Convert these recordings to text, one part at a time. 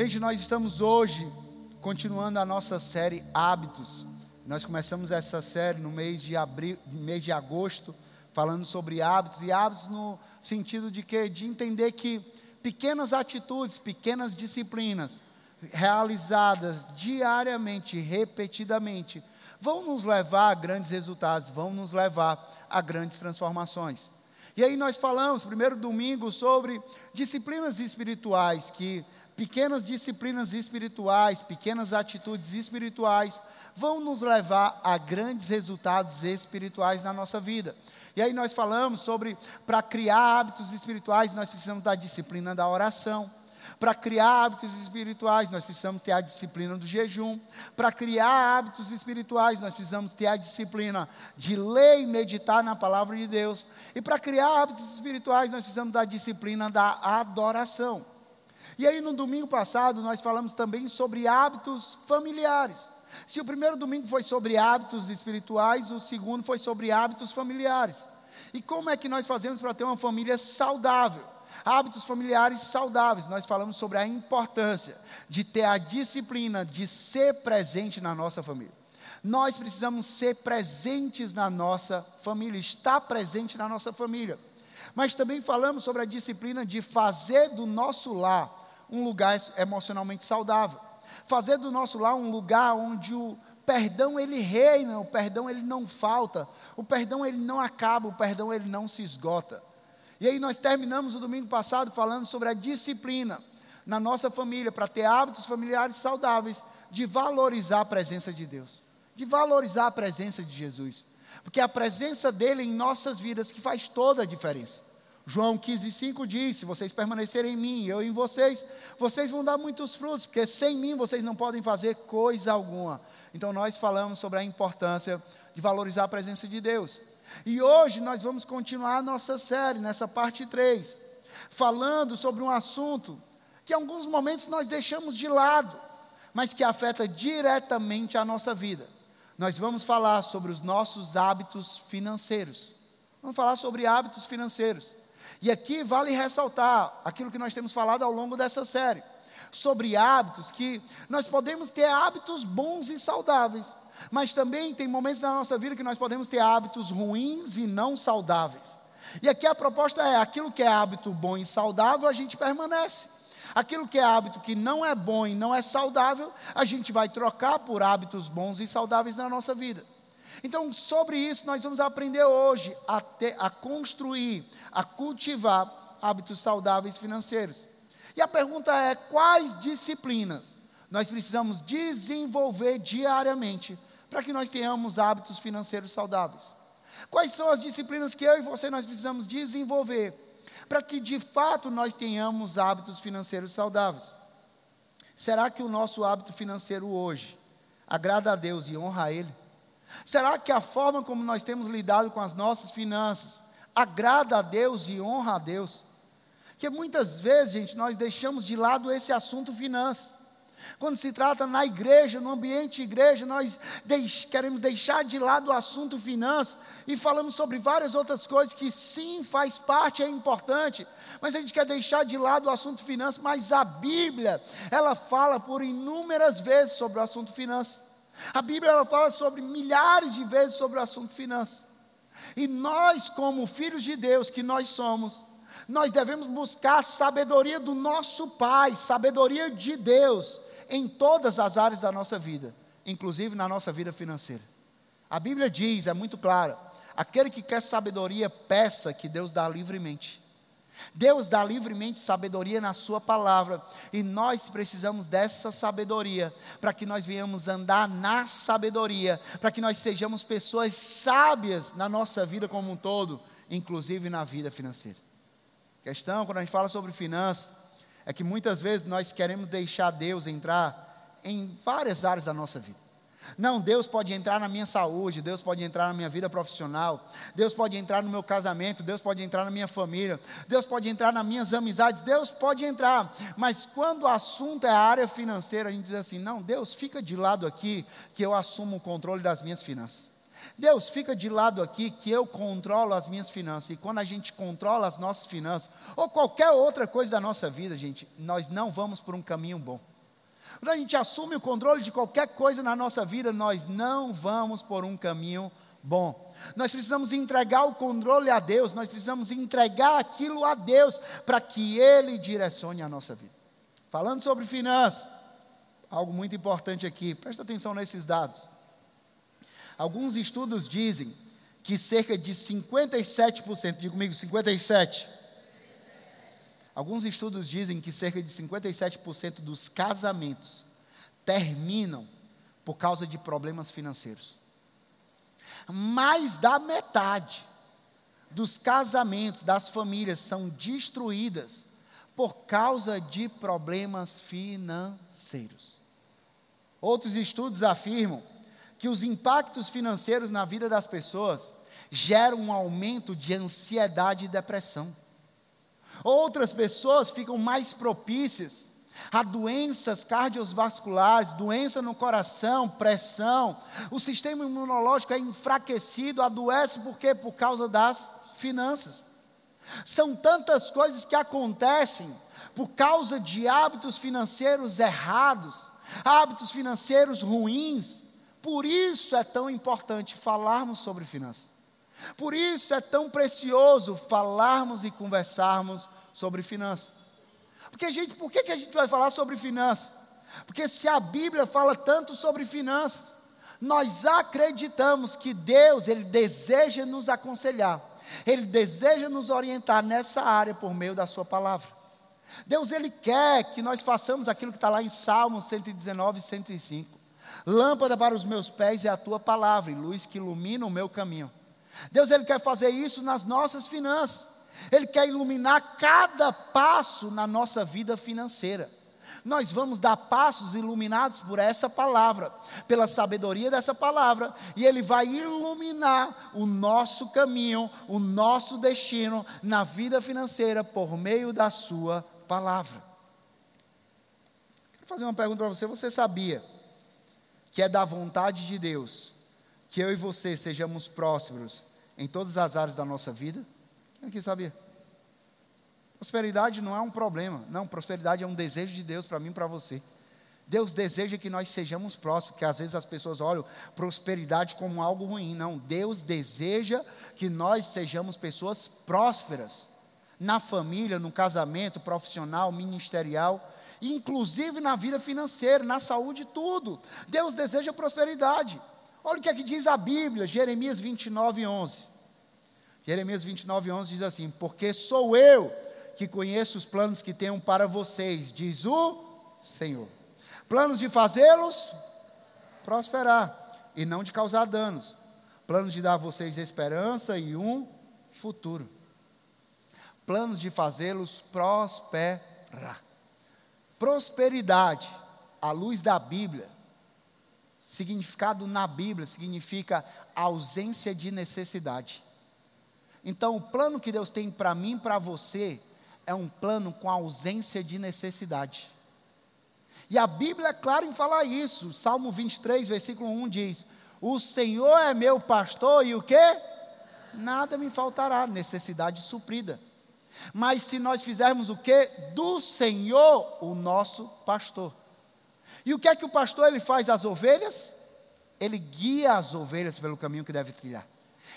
Gente, nós estamos hoje continuando a nossa série Hábitos. Nós começamos essa série no mês de abril, mês de agosto, falando sobre hábitos e hábitos no sentido de que de entender que pequenas atitudes, pequenas disciplinas realizadas diariamente, repetidamente, vão nos levar a grandes resultados, vão nos levar a grandes transformações. E aí nós falamos, primeiro domingo, sobre disciplinas espirituais, que pequenas disciplinas espirituais, pequenas atitudes espirituais, vão nos levar a grandes resultados espirituais na nossa vida. E aí nós falamos sobre, para criar hábitos espirituais, nós precisamos da disciplina da oração. Para criar hábitos espirituais, nós precisamos ter a disciplina do jejum. Para criar hábitos espirituais, nós precisamos ter a disciplina de ler e meditar na palavra de Deus. E para criar hábitos espirituais, nós precisamos da disciplina da adoração. E aí, no domingo passado, nós falamos também sobre hábitos familiares. Se o primeiro domingo foi sobre hábitos espirituais, o segundo foi sobre hábitos familiares. E como é que nós fazemos para ter uma família saudável? Hábitos familiares saudáveis. Nós falamos sobre a importância de ter a disciplina de ser presente na nossa família. Nós precisamos ser presentes na nossa família, estar presente na nossa família. Mas também falamos sobre a disciplina de fazer do nosso lar um lugar emocionalmente saudável. Fazer do nosso lar um lugar onde o perdão ele reina, o perdão ele não falta, o perdão ele não acaba, o perdão ele não se esgota. E aí nós terminamos o domingo passado falando sobre a disciplina na nossa família para ter hábitos familiares saudáveis de valorizar a presença de Deus, de valorizar a presença de Jesus, porque é a presença dele em nossas vidas que faz toda a diferença. João 15,5 diz: Se vocês permanecerem em mim, eu em vocês, vocês vão dar muitos frutos, porque sem mim vocês não podem fazer coisa alguma. Então, nós falamos sobre a importância de valorizar a presença de Deus. E hoje nós vamos continuar a nossa série, nessa parte 3, falando sobre um assunto que em alguns momentos nós deixamos de lado, mas que afeta diretamente a nossa vida. Nós vamos falar sobre os nossos hábitos financeiros. Vamos falar sobre hábitos financeiros. E aqui vale ressaltar aquilo que nós temos falado ao longo dessa série, sobre hábitos, que nós podemos ter hábitos bons e saudáveis, mas também tem momentos na nossa vida que nós podemos ter hábitos ruins e não saudáveis. E aqui a proposta é: aquilo que é hábito bom e saudável, a gente permanece. Aquilo que é hábito que não é bom e não é saudável, a gente vai trocar por hábitos bons e saudáveis na nossa vida. Então, sobre isso, nós vamos aprender hoje a, ter, a construir, a cultivar hábitos saudáveis financeiros. E a pergunta é: quais disciplinas nós precisamos desenvolver diariamente para que nós tenhamos hábitos financeiros saudáveis? Quais são as disciplinas que eu e você nós precisamos desenvolver para que de fato nós tenhamos hábitos financeiros saudáveis? Será que o nosso hábito financeiro hoje agrada a Deus e honra a Ele? Será que a forma como nós temos lidado com as nossas finanças agrada a Deus e honra a Deus? Porque muitas vezes, gente, nós deixamos de lado esse assunto finanças. Quando se trata na igreja, no ambiente de igreja, nós deix queremos deixar de lado o assunto finanças e falamos sobre várias outras coisas que sim faz parte, é importante, mas a gente quer deixar de lado o assunto finanças, mas a Bíblia, ela fala por inúmeras vezes sobre o assunto finanças. A Bíblia ela fala sobre milhares de vezes sobre o assunto finanças. E nós, como filhos de Deus que nós somos, nós devemos buscar a sabedoria do nosso Pai, sabedoria de Deus, em todas as áreas da nossa vida, inclusive na nossa vida financeira. A Bíblia diz, é muito clara: aquele que quer sabedoria, peça que Deus dá livremente. Deus dá livremente sabedoria na Sua palavra, e nós precisamos dessa sabedoria para que nós venhamos andar na sabedoria, para que nós sejamos pessoas sábias na nossa vida como um todo, inclusive na vida financeira. A questão, quando a gente fala sobre finanças, é que muitas vezes nós queremos deixar Deus entrar em várias áreas da nossa vida. Não, Deus pode entrar na minha saúde, Deus pode entrar na minha vida profissional, Deus pode entrar no meu casamento, Deus pode entrar na minha família, Deus pode entrar nas minhas amizades, Deus pode entrar. Mas quando o assunto é a área financeira, a gente diz assim: não, Deus, fica de lado aqui, que eu assumo o controle das minhas finanças. Deus, fica de lado aqui que eu controlo as minhas finanças. E quando a gente controla as nossas finanças, ou qualquer outra coisa da nossa vida, gente, nós não vamos por um caminho bom. Quando a gente assume o controle de qualquer coisa na nossa vida, nós não vamos por um caminho bom. Nós precisamos entregar o controle a Deus, nós precisamos entregar aquilo a Deus para que Ele direcione a nossa vida. Falando sobre finanças, algo muito importante aqui, presta atenção nesses dados. Alguns estudos dizem que cerca de 57%, diga comigo, 57%. Alguns estudos dizem que cerca de 57% dos casamentos terminam por causa de problemas financeiros. Mais da metade dos casamentos das famílias são destruídas por causa de problemas financeiros. Outros estudos afirmam que os impactos financeiros na vida das pessoas geram um aumento de ansiedade e depressão. Outras pessoas ficam mais propícias a doenças cardiovasculares, doença no coração, pressão. O sistema imunológico é enfraquecido, adoece por quê? Por causa das finanças. São tantas coisas que acontecem por causa de hábitos financeiros errados, hábitos financeiros ruins, por isso é tão importante falarmos sobre finanças. Por isso é tão precioso falarmos e conversarmos sobre finanças. Porque, gente, por que, que a gente vai falar sobre finanças? Porque se a Bíblia fala tanto sobre finanças, nós acreditamos que Deus, Ele deseja nos aconselhar, Ele deseja nos orientar nessa área por meio da Sua palavra. Deus, Ele quer que nós façamos aquilo que está lá em Salmos 119 e 105. Lâmpada para os meus pés é a tua palavra, e luz que ilumina o meu caminho. Deus ele quer fazer isso nas nossas finanças. Ele quer iluminar cada passo na nossa vida financeira. Nós vamos dar passos iluminados por essa palavra, pela sabedoria dessa palavra, e Ele vai iluminar o nosso caminho, o nosso destino na vida financeira por meio da Sua palavra. Quero fazer uma pergunta para você: você sabia? que é da vontade de Deus, que eu e você sejamos prósperos em todas as áreas da nossa vida? Quem aqui sabia? Prosperidade não é um problema, não, prosperidade é um desejo de Deus para mim e para você. Deus deseja que nós sejamos prósperos, porque às vezes as pessoas olham prosperidade como algo ruim. Não, Deus deseja que nós sejamos pessoas prósperas na família, no casamento, profissional, ministerial inclusive na vida financeira, na saúde, tudo. Deus deseja prosperidade. Olha o que é que diz a Bíblia, Jeremias 29, 11. Jeremias 29, 11 diz assim: Porque sou eu que conheço os planos que tenho para vocês, diz o Senhor. Planos de fazê-los prosperar e não de causar danos. Planos de dar a vocês esperança e um futuro. Planos de fazê-los prosperar. Prosperidade, à luz da Bíblia, significado na Bíblia significa ausência de necessidade. Então, o plano que Deus tem para mim e para você é um plano com ausência de necessidade. E a Bíblia é clara em falar isso. Salmo 23, versículo 1 diz: O Senhor é meu pastor e o que? Nada me faltará, necessidade suprida. Mas se nós fizermos o que? Do Senhor o nosso pastor. E o que é que o pastor ele faz às ovelhas? Ele guia as ovelhas pelo caminho que deve trilhar.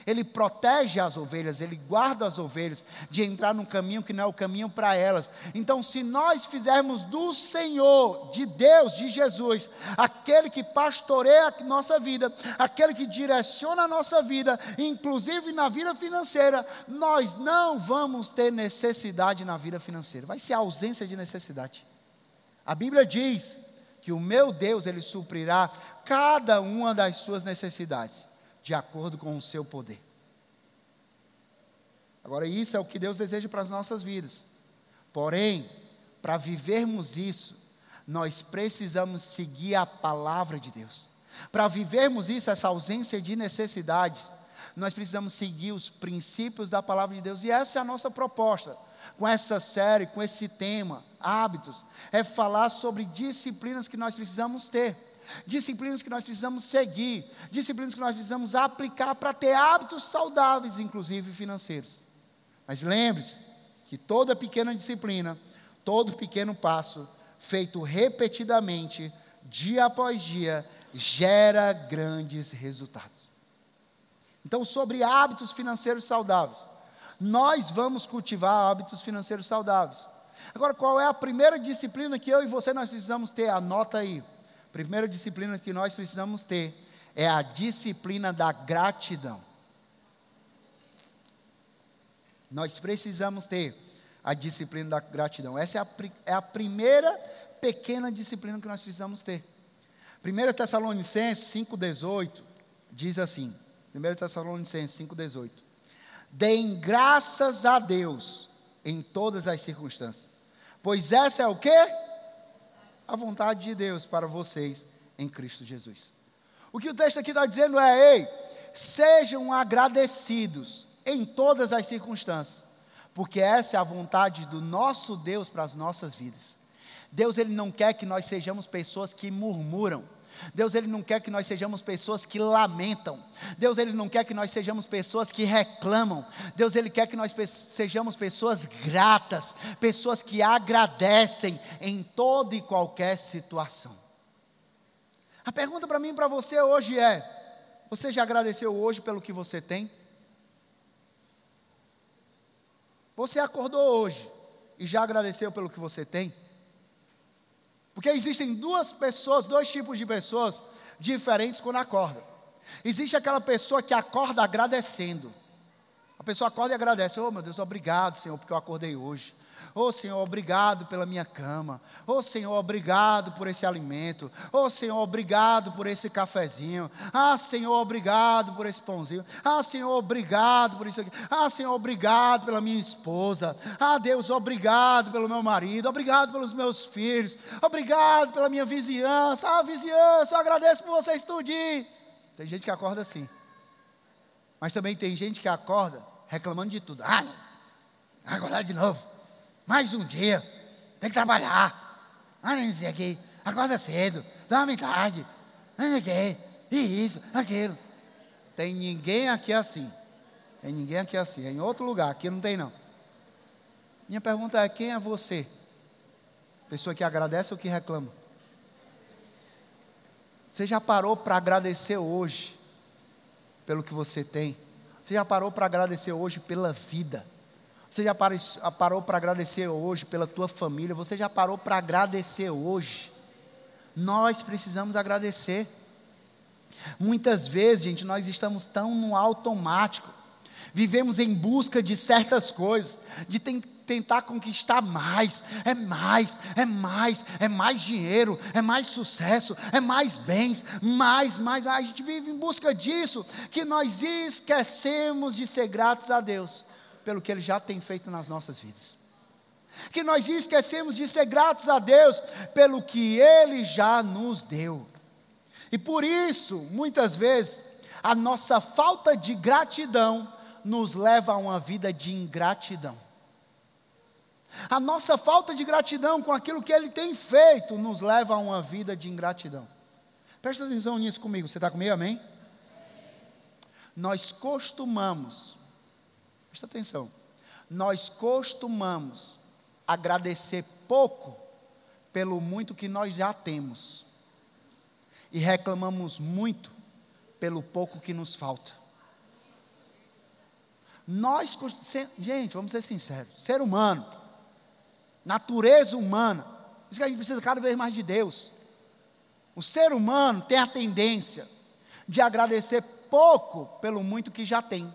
Ele protege as ovelhas, ele guarda as ovelhas de entrar num caminho que não é o caminho para elas. Então, se nós fizermos do Senhor, de Deus, de Jesus, aquele que pastoreia a nossa vida, aquele que direciona a nossa vida, inclusive na vida financeira, nós não vamos ter necessidade na vida financeira. Vai ser ausência de necessidade. A Bíblia diz que o meu Deus, ele suprirá cada uma das suas necessidades de acordo com o seu poder. Agora, isso é o que Deus deseja para as nossas vidas. Porém, para vivermos isso, nós precisamos seguir a palavra de Deus. Para vivermos isso, essa ausência de necessidades, nós precisamos seguir os princípios da palavra de Deus. E essa é a nossa proposta com essa série, com esse tema, hábitos, é falar sobre disciplinas que nós precisamos ter disciplinas que nós precisamos seguir, disciplinas que nós precisamos aplicar para ter hábitos saudáveis, inclusive financeiros. Mas lembre-se que toda pequena disciplina, todo pequeno passo, feito repetidamente, dia após dia, gera grandes resultados. Então, sobre hábitos financeiros saudáveis, nós vamos cultivar hábitos financeiros saudáveis. Agora, qual é a primeira disciplina que eu e você nós precisamos ter? Anota aí. Primeira disciplina que nós precisamos ter é a disciplina da gratidão. Nós precisamos ter a disciplina da gratidão. Essa é a, é a primeira pequena disciplina que nós precisamos ter. 1 Tessalonicenses 5,18 diz assim: 1 Tessalonicenses 5,18: Deem graças a Deus em todas as circunstâncias, pois essa é o que? A vontade de Deus para vocês em Cristo Jesus. O que o texto aqui está dizendo é: ei, sejam agradecidos em todas as circunstâncias, porque essa é a vontade do nosso Deus para as nossas vidas. Deus ele não quer que nós sejamos pessoas que murmuram. Deus ele não quer que nós sejamos pessoas que lamentam. Deus ele não quer que nós sejamos pessoas que reclamam. Deus ele quer que nós pe sejamos pessoas gratas, pessoas que agradecem em toda e qualquer situação. A pergunta para mim e para você hoje é: você já agradeceu hoje pelo que você tem? Você acordou hoje e já agradeceu pelo que você tem? Porque existem duas pessoas, dois tipos de pessoas diferentes quando acordam. Existe aquela pessoa que acorda agradecendo. A pessoa acorda e agradece: Oh meu Deus, obrigado, Senhor, porque eu acordei hoje. Oh Senhor, obrigado pela minha cama. Oh Senhor, obrigado por esse alimento. Oh Senhor, obrigado por esse cafezinho. Ah Senhor, obrigado por esse pãozinho. Ah Senhor, obrigado por isso aqui. Ah Senhor, obrigado pela minha esposa. Ah Deus, obrigado pelo meu marido. Obrigado pelos meus filhos. Obrigado pela minha vizinhança. Ah vizinhança, eu agradeço por vocês tudinho. Tem gente que acorda assim. Mas também tem gente que acorda reclamando de tudo. Ah, acordar de novo. Mais um dia. Tem que trabalhar. Ah, não sei aqui. Acorda cedo. Dorme tarde. Não sei aqui. E isso, aquilo. Tem ninguém aqui assim. Tem ninguém aqui assim. É em outro lugar. Aqui não tem, não. Minha pergunta é: quem é você? Pessoa que agradece ou que reclama? Você já parou para agradecer hoje pelo que você tem? Você já parou para agradecer hoje pela vida? Você já parou para agradecer hoje pela tua família? Você já parou para agradecer hoje? Nós precisamos agradecer. Muitas vezes, gente, nós estamos tão no automático. Vivemos em busca de certas coisas, de tentar conquistar mais, é mais, é mais, é mais dinheiro, é mais sucesso, é mais bens, mais, mais, mais. A gente vive em busca disso, que nós esquecemos de ser gratos a Deus pelo que Ele já tem feito nas nossas vidas. Que nós esquecemos de ser gratos a Deus pelo que Ele já nos deu. E por isso, muitas vezes, a nossa falta de gratidão nos leva a uma vida de ingratidão. A nossa falta de gratidão com aquilo que Ele tem feito nos leva a uma vida de ingratidão. Presta atenção nisso comigo, você está comigo, amém? Nós costumamos Presta atenção. Nós costumamos agradecer pouco pelo muito que nós já temos. E reclamamos muito pelo pouco que nos falta. Nós, gente, vamos ser sinceros, ser humano, natureza humana, isso que a gente precisa cada vez mais de Deus. O ser humano tem a tendência de agradecer pouco pelo muito que já tem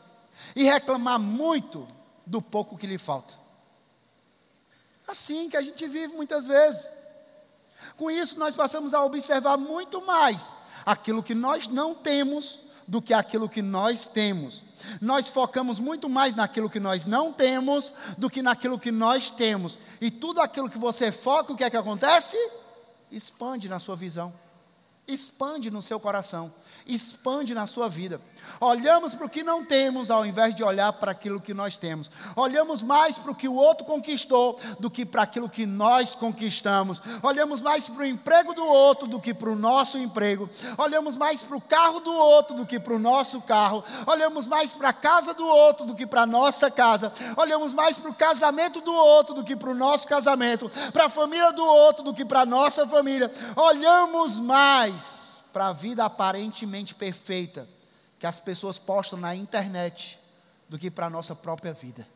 e reclamar muito do pouco que lhe falta. Assim que a gente vive muitas vezes. Com isso, nós passamos a observar muito mais aquilo que nós não temos do que aquilo que nós temos. Nós focamos muito mais naquilo que nós não temos do que naquilo que nós temos. E tudo aquilo que você foca, o que é que acontece? Expande na sua visão. expande no seu coração, expande na sua vida. Olhamos para o que não temos ao invés de olhar para aquilo que nós temos. Olhamos mais para o que o outro conquistou do que para aquilo que nós conquistamos. Olhamos mais para o emprego do outro do que para o nosso emprego. Olhamos mais para o carro do outro do que para o nosso carro. Olhamos mais para a casa do outro do que para a nossa casa. Olhamos mais para o casamento do outro do que para o nosso casamento. Para a família do outro do que para a nossa família. Olhamos mais para a vida aparentemente perfeita que as pessoas postam na internet do que para a nossa própria vida.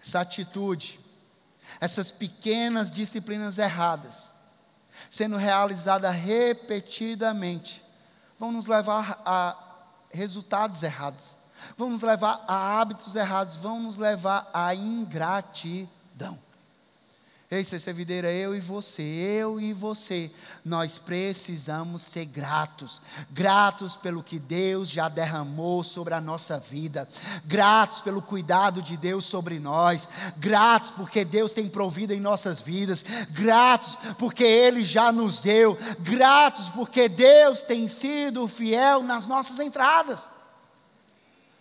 Essa atitude, essas pequenas disciplinas erradas, sendo realizadas repetidamente, vão nos levar a resultados errados, vão nos levar a hábitos errados, vão nos levar à ingratidão. Ei, CC Videira, eu e você, eu e você, nós precisamos ser gratos, gratos pelo que Deus já derramou sobre a nossa vida, gratos pelo cuidado de Deus sobre nós, gratos porque Deus tem provido em nossas vidas, gratos porque Ele já nos deu, gratos porque Deus tem sido fiel nas nossas entradas.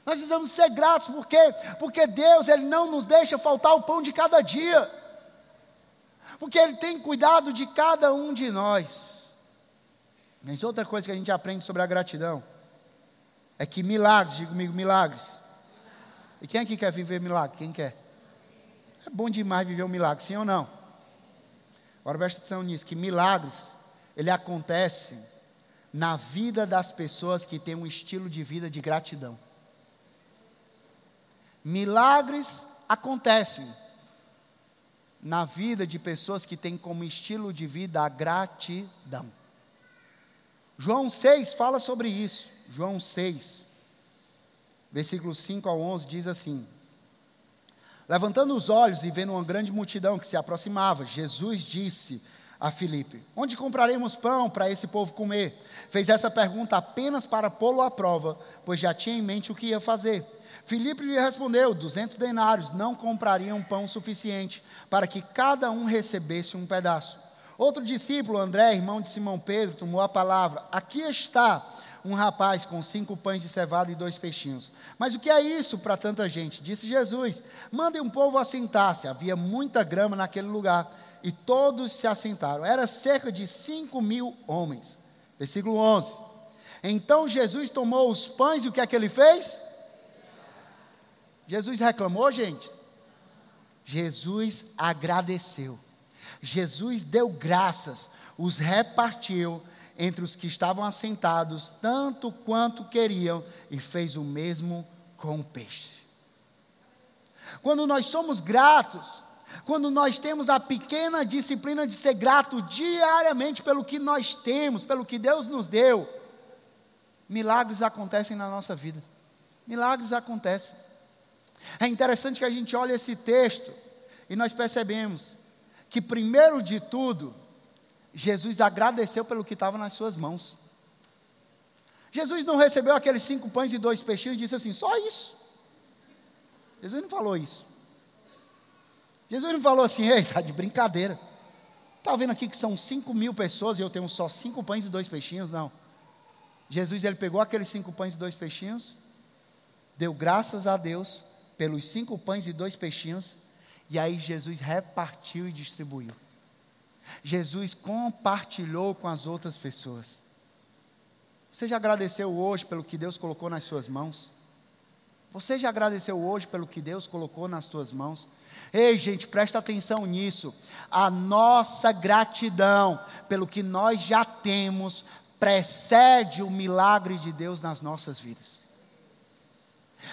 Nós precisamos ser gratos, por quê? Porque Deus, Ele não nos deixa faltar o pão de cada dia porque Ele tem cuidado de cada um de nós. Mas outra coisa que a gente aprende sobre a gratidão é que milagres, diga comigo, milagres. E quem aqui quer viver milagre? Quem quer? É bom demais viver um milagre, sim ou não? Agora presta atenção nisso, que milagres, ele acontece na vida das pessoas que têm um estilo de vida de gratidão. Milagres acontecem na vida de pessoas que têm como estilo de vida a gratidão. João 6 fala sobre isso. João 6, versículos 5 ao 11 diz assim: Levantando os olhos e vendo uma grande multidão que se aproximava, Jesus disse a Filipe: Onde compraremos pão para esse povo comer? Fez essa pergunta apenas para pô-lo à prova, pois já tinha em mente o que ia fazer. Filipe lhe respondeu: duzentos denários não comprariam pão suficiente para que cada um recebesse um pedaço. Outro discípulo, André, irmão de Simão Pedro, tomou a palavra: Aqui está um rapaz com cinco pães de cevada e dois peixinhos. Mas o que é isso para tanta gente? Disse Jesus: Mandem um povo assentar-se. Havia muita grama naquele lugar e todos se assentaram. Era cerca de cinco mil homens. Versículo 11. Então Jesus tomou os pães e o que é que ele fez? Jesus reclamou, gente? Jesus agradeceu. Jesus deu graças, os repartiu entre os que estavam assentados, tanto quanto queriam, e fez o mesmo com o peixe. Quando nós somos gratos, quando nós temos a pequena disciplina de ser grato diariamente pelo que nós temos, pelo que Deus nos deu, milagres acontecem na nossa vida. Milagres acontecem. É interessante que a gente olhe esse texto e nós percebemos que, primeiro de tudo, Jesus agradeceu pelo que estava nas suas mãos. Jesus não recebeu aqueles cinco pães e dois peixinhos e disse assim: só isso. Jesus não falou isso. Jesus não falou assim, ei, está de brincadeira. Está vendo aqui que são cinco mil pessoas e eu tenho só cinco pães e dois peixinhos? Não. Jesus, ele pegou aqueles cinco pães e dois peixinhos, deu graças a Deus pelos cinco pães e dois peixinhos, e aí Jesus repartiu e distribuiu. Jesus compartilhou com as outras pessoas. Você já agradeceu hoje pelo que Deus colocou nas suas mãos? Você já agradeceu hoje pelo que Deus colocou nas suas mãos? Ei, gente, presta atenção nisso. A nossa gratidão pelo que nós já temos precede o milagre de Deus nas nossas vidas.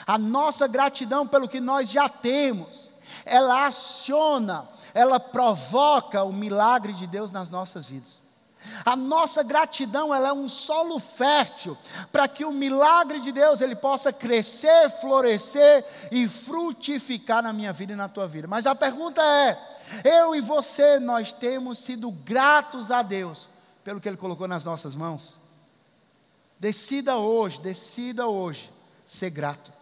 A nossa gratidão pelo que nós já temos, ela aciona, ela provoca o milagre de Deus nas nossas vidas. A nossa gratidão ela é um solo fértil para que o milagre de Deus ele possa crescer, florescer e frutificar na minha vida e na tua vida. Mas a pergunta é: eu e você nós temos sido gratos a Deus pelo que ele colocou nas nossas mãos? Decida hoje, decida hoje ser grato.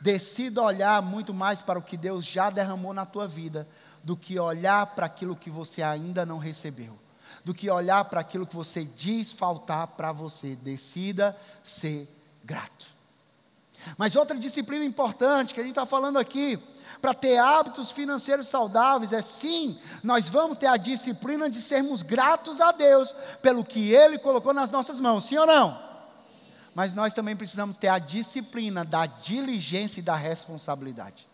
Decida olhar muito mais para o que Deus já derramou na tua vida do que olhar para aquilo que você ainda não recebeu. do que olhar para aquilo que você diz faltar para você. Decida ser grato. Mas outra disciplina importante que a gente está falando aqui, para ter hábitos financeiros saudáveis, é sim, nós vamos ter a disciplina de sermos gratos a Deus pelo que Ele colocou nas nossas mãos, sim ou não? Mas nós também precisamos ter a disciplina da diligência e da responsabilidade.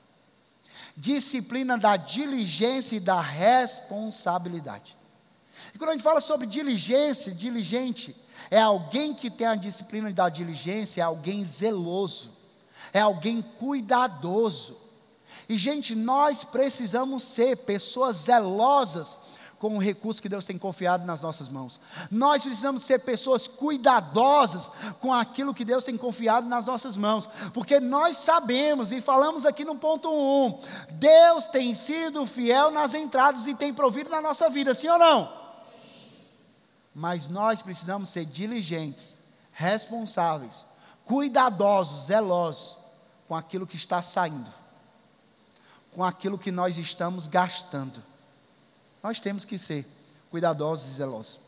Disciplina da diligência e da responsabilidade. E quando a gente fala sobre diligência, diligente, é alguém que tem a disciplina da diligência, é alguém zeloso, é alguém cuidadoso. E, gente, nós precisamos ser pessoas zelosas com o recurso que Deus tem confiado nas nossas mãos. Nós precisamos ser pessoas cuidadosas com aquilo que Deus tem confiado nas nossas mãos, porque nós sabemos e falamos aqui no ponto 1, um, Deus tem sido fiel nas entradas e tem provido na nossa vida, sim ou não? mas nós precisamos ser diligentes, responsáveis, cuidadosos, zelosos com aquilo que está saindo, com aquilo que nós estamos gastando. Nós temos que ser cuidadosos e zelosos.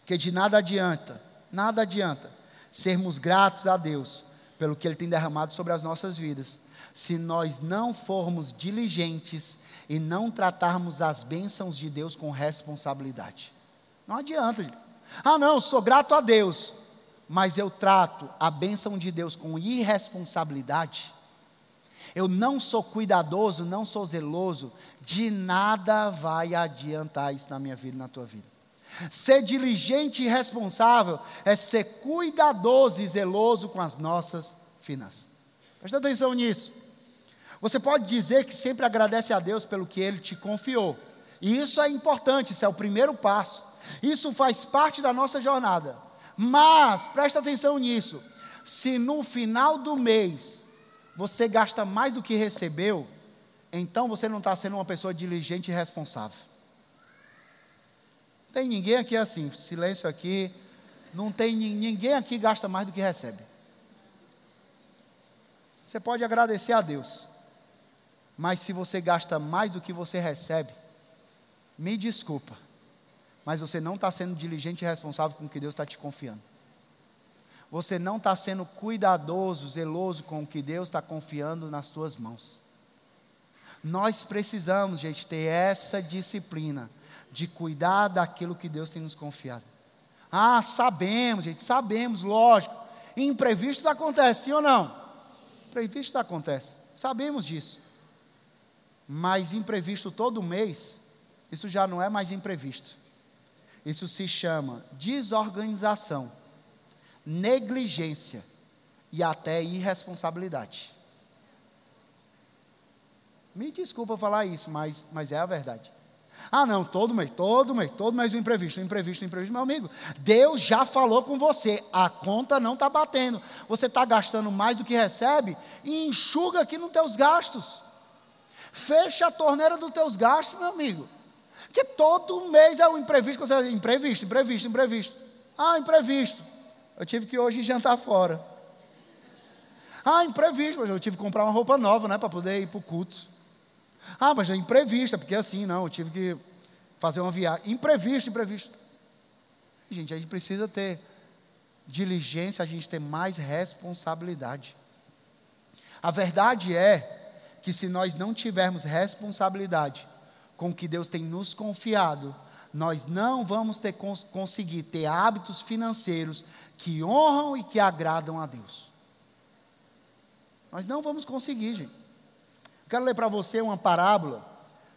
Porque de nada adianta, nada adianta sermos gratos a Deus pelo que Ele tem derramado sobre as nossas vidas, se nós não formos diligentes e não tratarmos as bênçãos de Deus com responsabilidade. Não adianta. Ah, não, sou grato a Deus, mas eu trato a bênção de Deus com irresponsabilidade. Eu não sou cuidadoso, não sou zeloso, de nada vai adiantar isso na minha vida na tua vida. Ser diligente e responsável é ser cuidadoso e zeloso com as nossas finanças. Presta atenção nisso. Você pode dizer que sempre agradece a Deus pelo que Ele te confiou. E isso é importante, isso é o primeiro passo. Isso faz parte da nossa jornada. Mas, presta atenção nisso: se no final do mês você gasta mais do que recebeu, então você não está sendo uma pessoa diligente e responsável. Tem ninguém aqui assim, silêncio aqui. Não tem ninguém aqui gasta mais do que recebe. Você pode agradecer a Deus, mas se você gasta mais do que você recebe, me desculpa mas você não está sendo diligente e responsável com o que Deus está te confiando. Você não está sendo cuidadoso, zeloso com o que Deus está confiando nas tuas mãos. Nós precisamos, gente, ter essa disciplina de cuidar daquilo que Deus tem nos confiado. Ah, sabemos, gente, sabemos, lógico. Imprevistos acontecem, sim ou não? Imprevistos acontecem, sabemos disso. Mas imprevisto todo mês, isso já não é mais imprevisto. Isso se chama desorganização, negligência e até irresponsabilidade. Me desculpa falar isso, mas, mas é a verdade. Ah, não, todo mês, todo mês, todo mês um imprevisto, um imprevisto, um imprevisto. Meu amigo, Deus já falou com você, a conta não está batendo. Você está gastando mais do que recebe e enxuga aqui nos teus gastos. Fecha a torneira dos teus gastos, meu amigo. Porque todo mês é um imprevisto, você imprevisto, imprevisto, imprevisto. Ah, imprevisto. Eu tive que hoje jantar fora. Ah, imprevisto, mas eu tive que comprar uma roupa nova, né, para poder ir para o culto. Ah, mas é imprevista, porque assim, não, eu tive que fazer uma viagem. Imprevisto, imprevisto. Gente, a gente precisa ter diligência, a gente ter mais responsabilidade. A verdade é que se nós não tivermos responsabilidade, com que Deus tem nos confiado, nós não vamos ter, conseguir ter hábitos financeiros que honram e que agradam a Deus. Nós não vamos conseguir, gente. quero ler para você uma parábola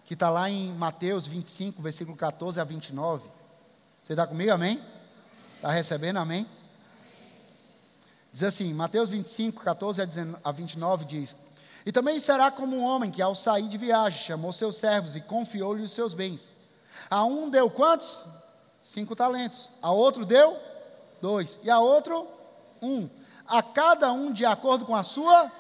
que está lá em Mateus 25, versículo 14 a 29. Você está comigo, amém? Está recebendo, amém? Diz assim, Mateus 25, 14 a 29 diz: e também será como um homem que, ao sair de viagem, chamou seus servos e confiou-lhe os seus bens. A um deu quantos? Cinco talentos. A outro deu dois. E a outro, um. A cada um de acordo com a sua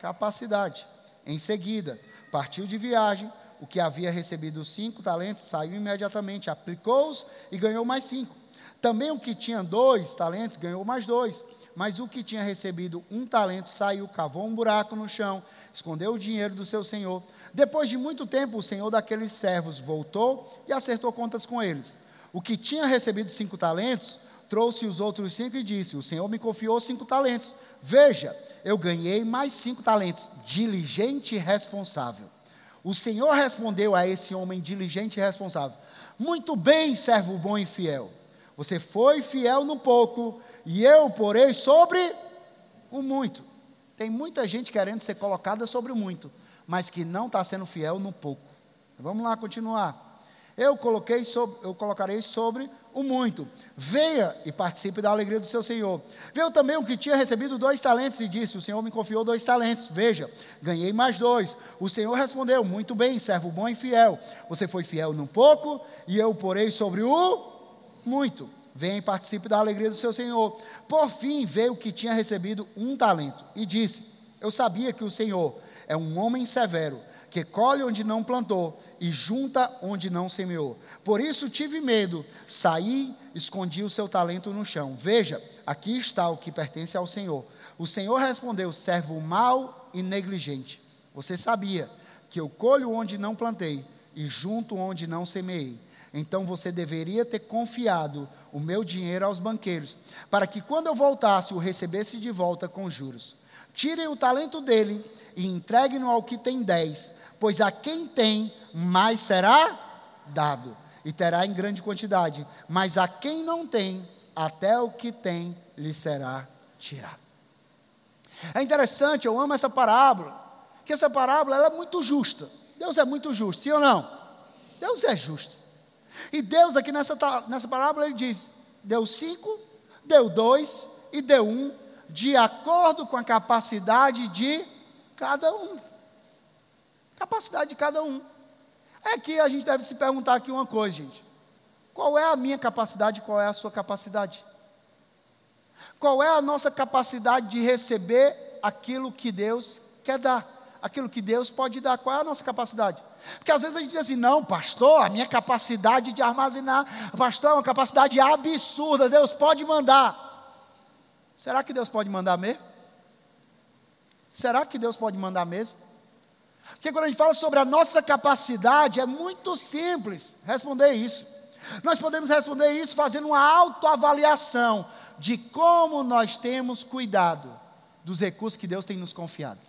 capacidade. Em seguida, partiu de viagem. O que havia recebido cinco talentos saiu imediatamente, aplicou-os e ganhou mais cinco. Também o que tinha dois talentos ganhou mais dois. Mas o que tinha recebido um talento saiu, cavou um buraco no chão, escondeu o dinheiro do seu senhor. Depois de muito tempo, o senhor daqueles servos voltou e acertou contas com eles. O que tinha recebido cinco talentos, trouxe os outros cinco e disse: O Senhor me confiou cinco talentos. Veja, eu ganhei mais cinco talentos. Diligente e responsável. O Senhor respondeu a esse homem diligente e responsável: Muito bem, servo bom e fiel. Você foi fiel no pouco, e eu porei sobre o muito. Tem muita gente querendo ser colocada sobre o muito, mas que não está sendo fiel no pouco. Vamos lá continuar. Eu coloquei sobre, eu colocarei sobre o muito. Venha e participe da alegria do seu Senhor. Veio também o que tinha recebido dois talentos e disse: O Senhor me confiou dois talentos. Veja, ganhei mais dois. O Senhor respondeu: Muito bem, servo bom e fiel. Você foi fiel no pouco, e eu porei sobre o muito. Venha e participe da alegria do seu Senhor. Por fim, veio que tinha recebido um talento e disse: Eu sabia que o Senhor é um homem severo que colhe onde não plantou e junta onde não semeou. Por isso tive medo, saí, escondi o seu talento no chão. Veja, aqui está o que pertence ao Senhor. O Senhor respondeu: servo mau e negligente. Você sabia que eu colho onde não plantei e junto onde não semeei. Então você deveria ter confiado o meu dinheiro aos banqueiros, para que quando eu voltasse o recebesse de volta com juros. Tirem o talento dele e entreguem-no ao que tem dez pois a quem tem, mais será dado, e terá em grande quantidade, mas a quem não tem, até o que tem lhe será tirado. É interessante, eu amo essa parábola, que essa parábola é muito justa. Deus é muito justo, sim ou não? Deus é justo. E Deus aqui nessa, nessa parábola ele diz: deu cinco, deu dois e deu um, de acordo com a capacidade de cada um. Capacidade de cada um. É que a gente deve se perguntar aqui uma coisa, gente. Qual é a minha capacidade, qual é a sua capacidade? Qual é a nossa capacidade de receber aquilo que Deus quer dar? Aquilo que Deus pode dar, qual é a nossa capacidade? Porque às vezes a gente diz assim: não, pastor, a minha capacidade de armazenar, pastor, é uma capacidade absurda, Deus pode mandar. Será que Deus pode mandar mesmo? Será que Deus pode mandar mesmo? Porque quando a gente fala sobre a nossa capacidade, é muito simples responder isso. Nós podemos responder isso fazendo uma autoavaliação de como nós temos cuidado dos recursos que Deus tem nos confiado.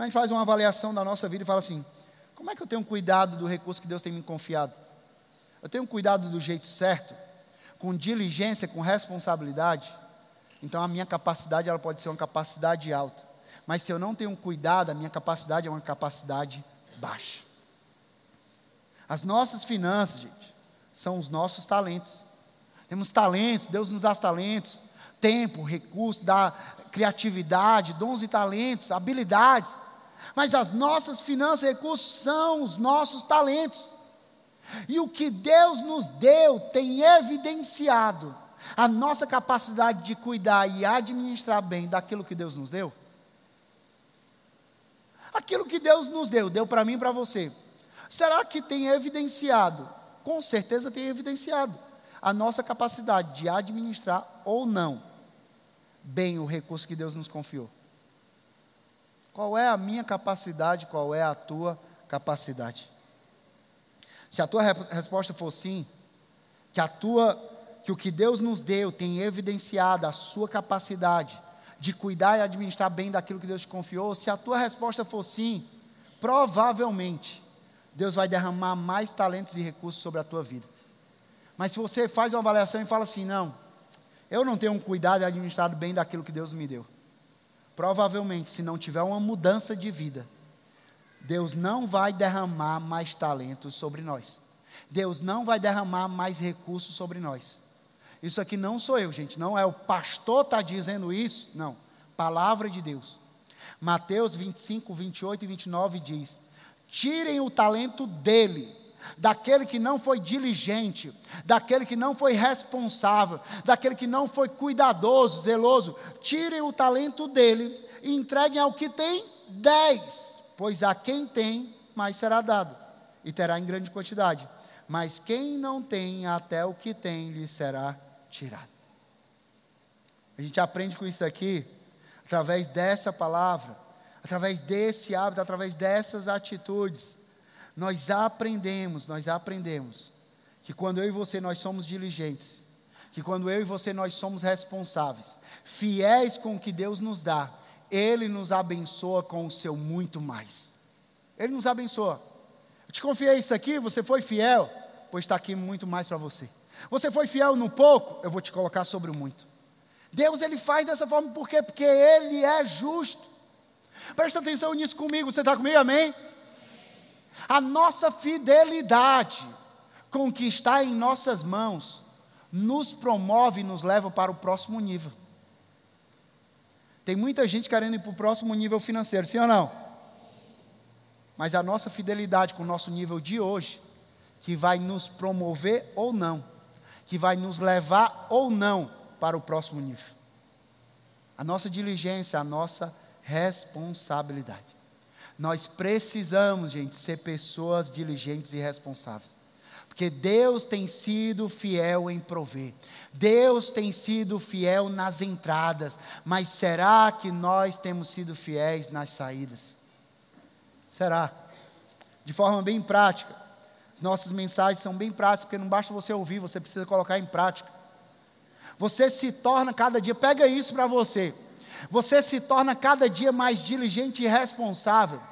A gente faz uma avaliação da nossa vida e fala assim: como é que eu tenho cuidado do recurso que Deus tem me confiado? Eu tenho cuidado do jeito certo, com diligência, com responsabilidade. Então a minha capacidade ela pode ser uma capacidade alta. Mas se eu não tenho cuidado, a minha capacidade é uma capacidade baixa. As nossas finanças, gente, são os nossos talentos. Temos talentos, Deus nos dá talentos, tempo, recursos, dá criatividade, dons e talentos, habilidades. Mas as nossas finanças e recursos são os nossos talentos. E o que Deus nos deu tem evidenciado a nossa capacidade de cuidar e administrar bem daquilo que Deus nos deu. Aquilo que Deus nos deu, deu para mim e para você. Será que tem evidenciado? Com certeza tem evidenciado a nossa capacidade de administrar ou não bem o recurso que Deus nos confiou. Qual é a minha capacidade, qual é a tua capacidade? Se a tua resposta for sim, que a tua que o que Deus nos deu tem evidenciado a sua capacidade de cuidar e administrar bem daquilo que Deus te confiou, se a tua resposta for sim, provavelmente Deus vai derramar mais talentos e recursos sobre a tua vida. Mas se você faz uma avaliação e fala assim, não, eu não tenho um cuidado e administrado bem daquilo que Deus me deu. Provavelmente, se não tiver uma mudança de vida, Deus não vai derramar mais talentos sobre nós. Deus não vai derramar mais recursos sobre nós. Isso aqui não sou eu, gente, não é o pastor está dizendo isso, não. Palavra de Deus. Mateus 25, 28 e 29 diz: Tirem o talento dele, daquele que não foi diligente, daquele que não foi responsável, daquele que não foi cuidadoso, zeloso. Tirem o talento dele e entreguem ao que tem dez, pois a quem tem, mais será dado, e terá em grande quantidade. Mas quem não tem, até o que tem lhe será tirado. A gente aprende com isso aqui, através dessa palavra, através desse hábito, através dessas atitudes. Nós aprendemos, nós aprendemos que quando eu e você nós somos diligentes, que quando eu e você nós somos responsáveis, fiéis com o que Deus nos dá, Ele nos abençoa com o seu muito mais. Ele nos abençoa. Eu te confiei isso aqui, você foi fiel, pois está aqui muito mais para você. Você foi fiel no pouco, eu vou te colocar sobre o muito. Deus ele faz dessa forma por quê? Porque Ele é justo. Presta atenção nisso comigo, você está comigo, amém? A nossa fidelidade com o que está em nossas mãos nos promove e nos leva para o próximo nível. Tem muita gente querendo ir para o próximo nível financeiro, sim ou não? Mas a nossa fidelidade com o nosso nível de hoje, que vai nos promover ou não, que vai nos levar ou não para o próximo nível. A nossa diligência, a nossa responsabilidade. Nós precisamos, gente, ser pessoas diligentes e responsáveis. Porque Deus tem sido fiel em prover. Deus tem sido fiel nas entradas. Mas será que nós temos sido fiéis nas saídas? Será? De forma bem prática. As nossas mensagens são bem práticas, porque não basta você ouvir, você precisa colocar em prática. Você se torna cada dia, pega isso para você. Você se torna cada dia mais diligente e responsável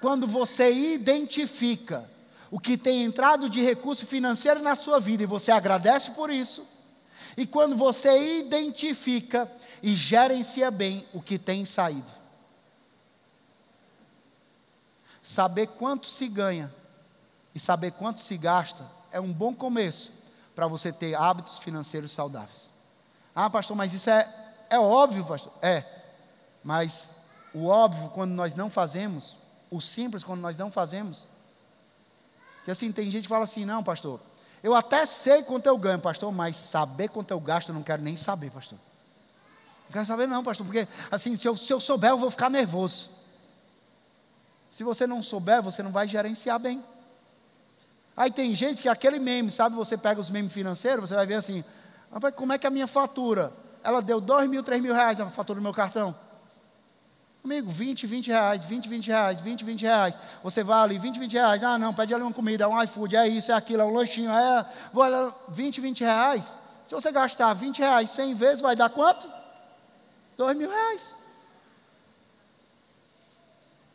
quando você identifica o que tem entrado de recurso financeiro na sua vida e você agradece por isso. E quando você identifica e gerencia bem o que tem saído. Saber quanto se ganha e saber quanto se gasta é um bom começo para você ter hábitos financeiros saudáveis. Ah, pastor, mas isso é, é óbvio, pastor. É, mas o óbvio, quando nós não fazemos, o simples, quando nós não fazemos, que assim, tem gente que fala assim: não, pastor, eu até sei quanto eu ganho, pastor, mas saber quanto eu gasto eu não quero nem saber, pastor. Não quero saber, não, pastor, porque assim, se eu, se eu souber, eu vou ficar nervoso. Se você não souber, você não vai gerenciar bem. Aí tem gente que aquele meme, sabe? Você pega os memes financeiros, você vai ver assim: como é que a minha fatura? Ela deu dois mil, três mil reais a fatura do meu cartão. Amigo, 20, 20 reais, 20, 20 reais, 20, 20 reais. Você vai ali, 20, 20 reais. Ah, não, pede ali uma comida, é um iFood, é isso, é aquilo, é um lanchinho, é. Vou, 20, 20 reais. Se você gastar 20 reais 100 vezes, vai dar quanto? 2 mil reais.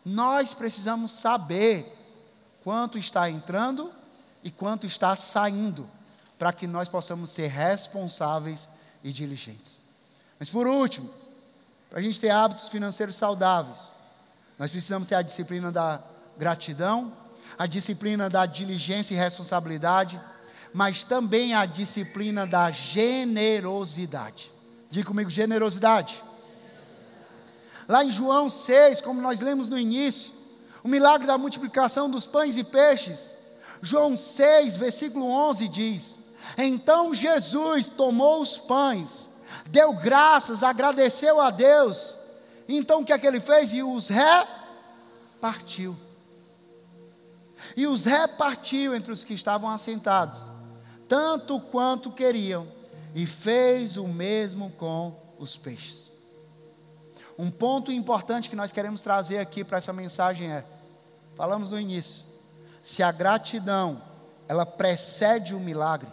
Nós precisamos saber quanto está entrando e quanto está saindo, para que nós possamos ser responsáveis e diligentes. Mas por último, para a gente ter hábitos financeiros saudáveis, nós precisamos ter a disciplina da gratidão, a disciplina da diligência e responsabilidade, mas também a disciplina da generosidade. Diga comigo, generosidade. Lá em João 6, como nós lemos no início, o milagre da multiplicação dos pães e peixes. João 6, versículo 11 diz: Então Jesus tomou os pães deu graças, agradeceu a Deus. Então o que é que ele fez? E os repartiu. E os repartiu entre os que estavam assentados, tanto quanto queriam, e fez o mesmo com os peixes. Um ponto importante que nós queremos trazer aqui para essa mensagem é: falamos no início, se a gratidão ela precede o milagre,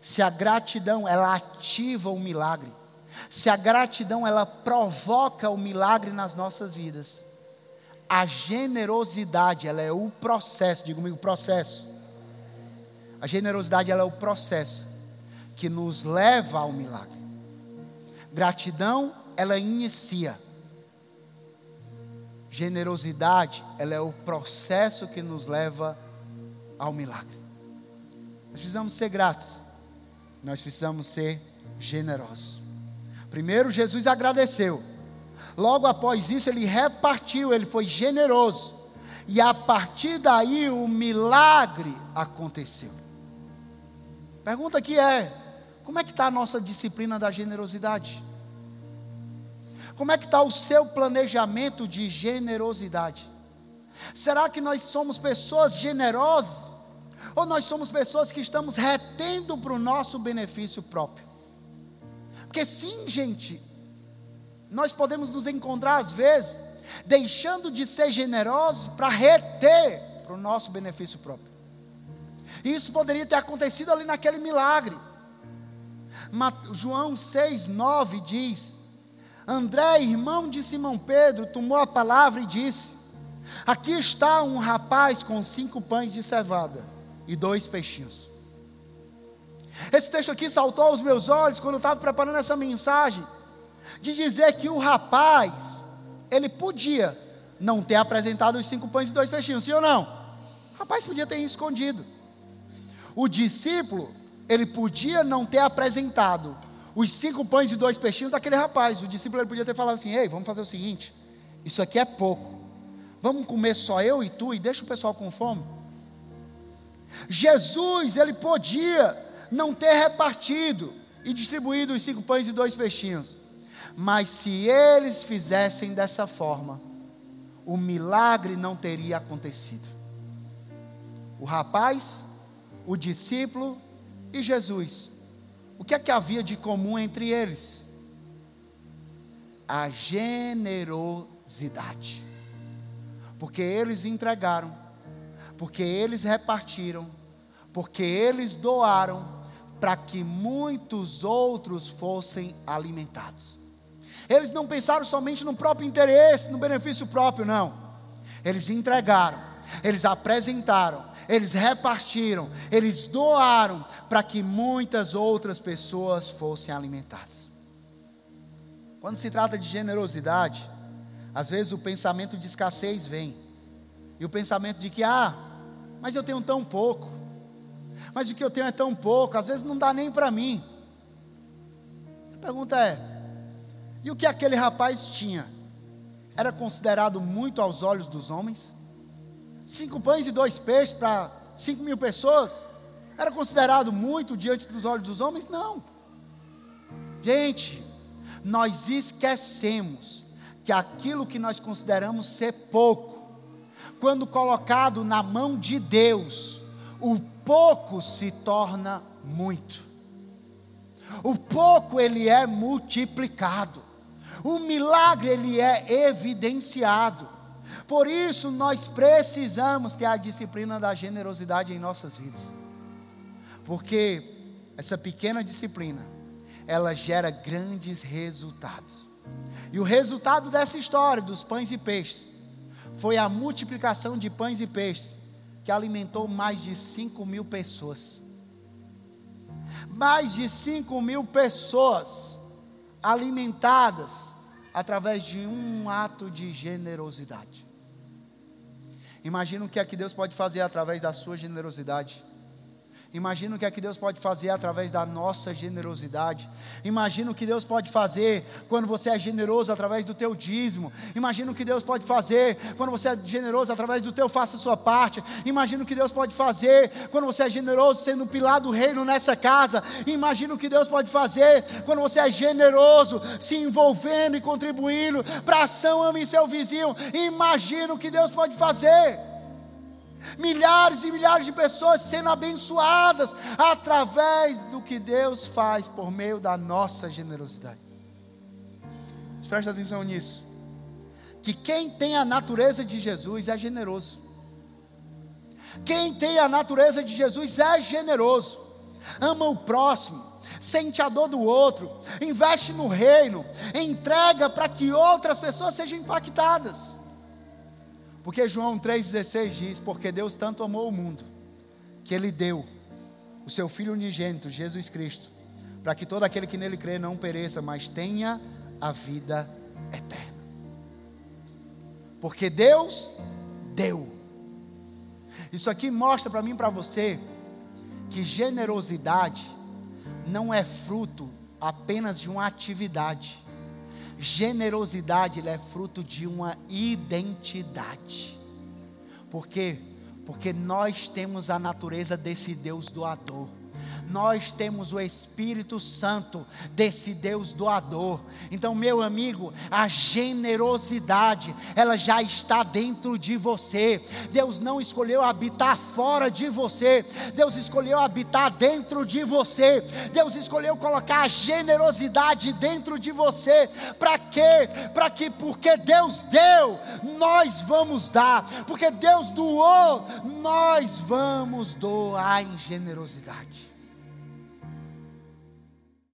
se a gratidão ela ativa o milagre, se a gratidão ela provoca o milagre nas nossas vidas, a generosidade ela é o processo, diga comigo, processo. A generosidade ela é o processo que nos leva ao milagre. Gratidão ela inicia. Generosidade ela é o processo que nos leva ao milagre. Nós precisamos ser gratos. Nós precisamos ser generosos. Primeiro, Jesus agradeceu. Logo após isso, ele repartiu, ele foi generoso. E a partir daí, o milagre aconteceu. Pergunta aqui é: como é que está a nossa disciplina da generosidade? Como é que está o seu planejamento de generosidade? Será que nós somos pessoas generosas? Ou nós somos pessoas que estamos retendo para o nosso benefício próprio? Porque sim, gente, nós podemos nos encontrar às vezes deixando de ser generosos para reter para o nosso benefício próprio. E isso poderia ter acontecido ali naquele milagre. João 6, 9 diz: André, irmão de Simão Pedro, tomou a palavra e disse: Aqui está um rapaz com cinco pães de cevada e dois peixinhos. Esse texto aqui saltou aos meus olhos quando eu estava preparando essa mensagem, de dizer que o rapaz, ele podia não ter apresentado os cinco pães e dois peixinhos, sim ou não? O rapaz podia ter escondido. O discípulo, ele podia não ter apresentado os cinco pães e dois peixinhos daquele rapaz. O discípulo ele podia ter falado assim: ei, vamos fazer o seguinte, isso aqui é pouco. Vamos comer só eu e tu e deixa o pessoal com fome. Jesus, ele podia não ter repartido e distribuído os cinco pães e dois peixinhos. Mas se eles fizessem dessa forma, o milagre não teria acontecido. O rapaz, o discípulo e Jesus. O que é que havia de comum entre eles? A generosidade. Porque eles entregaram, porque eles repartiram, porque eles doaram para que muitos outros fossem alimentados. Eles não pensaram somente no próprio interesse, no benefício próprio, não. Eles entregaram, eles apresentaram, eles repartiram, eles doaram para que muitas outras pessoas fossem alimentadas. Quando se trata de generosidade, às vezes o pensamento de escassez vem, e o pensamento de que, ah, mas eu tenho tão pouco, mas o que eu tenho é tão pouco, às vezes não dá nem para mim. A pergunta é: e o que aquele rapaz tinha? Era considerado muito aos olhos dos homens? Cinco pães e dois peixes para cinco mil pessoas? Era considerado muito diante dos olhos dos homens? Não. Gente, nós esquecemos que aquilo que nós consideramos ser pouco, quando colocado na mão de Deus, o pouco se torna muito. O pouco ele é multiplicado. O milagre ele é evidenciado. Por isso nós precisamos ter a disciplina da generosidade em nossas vidas. Porque essa pequena disciplina, ela gera grandes resultados. E o resultado dessa história dos pães e peixes foi a multiplicação de pães e peixes que alimentou mais de 5 mil pessoas. Mais de 5 mil pessoas alimentadas através de um ato de generosidade. Imagina o que é que Deus pode fazer através da sua generosidade. Imagina o que é que Deus pode fazer através da nossa generosidade. Imagina o que Deus pode fazer quando você é generoso através do teu dízimo. Imagina o que Deus pode fazer quando você é generoso através do teu faça sua parte. Imagina o que Deus pode fazer quando você é generoso sendo um pilar do reino nessa casa. Imagina o que Deus pode fazer quando você é generoso se envolvendo e contribuindo para a ação ame seu vizinho. Imagina o que Deus pode fazer milhares e milhares de pessoas sendo abençoadas através do que Deus faz por meio da nossa generosidade. Preste atenção nisso. Que quem tem a natureza de Jesus é generoso. Quem tem a natureza de Jesus é generoso. Ama o próximo, sente a dor do outro, investe no reino, entrega para que outras pessoas sejam impactadas. Porque João 3,16 diz: Porque Deus tanto amou o mundo, que Ele deu o seu Filho unigênito, Jesus Cristo, para que todo aquele que nele crê não pereça, mas tenha a vida eterna. Porque Deus deu. Isso aqui mostra para mim e para você que generosidade não é fruto apenas de uma atividade Generosidade é fruto de uma identidade. Por quê? Porque nós temos a natureza desse Deus doador. Nós temos o Espírito Santo desse Deus doador. Então, meu amigo, a generosidade, ela já está dentro de você. Deus não escolheu habitar fora de você, Deus escolheu habitar dentro de você. Deus escolheu colocar a generosidade dentro de você. Para quê? Para que porque Deus deu, nós vamos dar. Porque Deus doou, nós vamos doar em generosidade.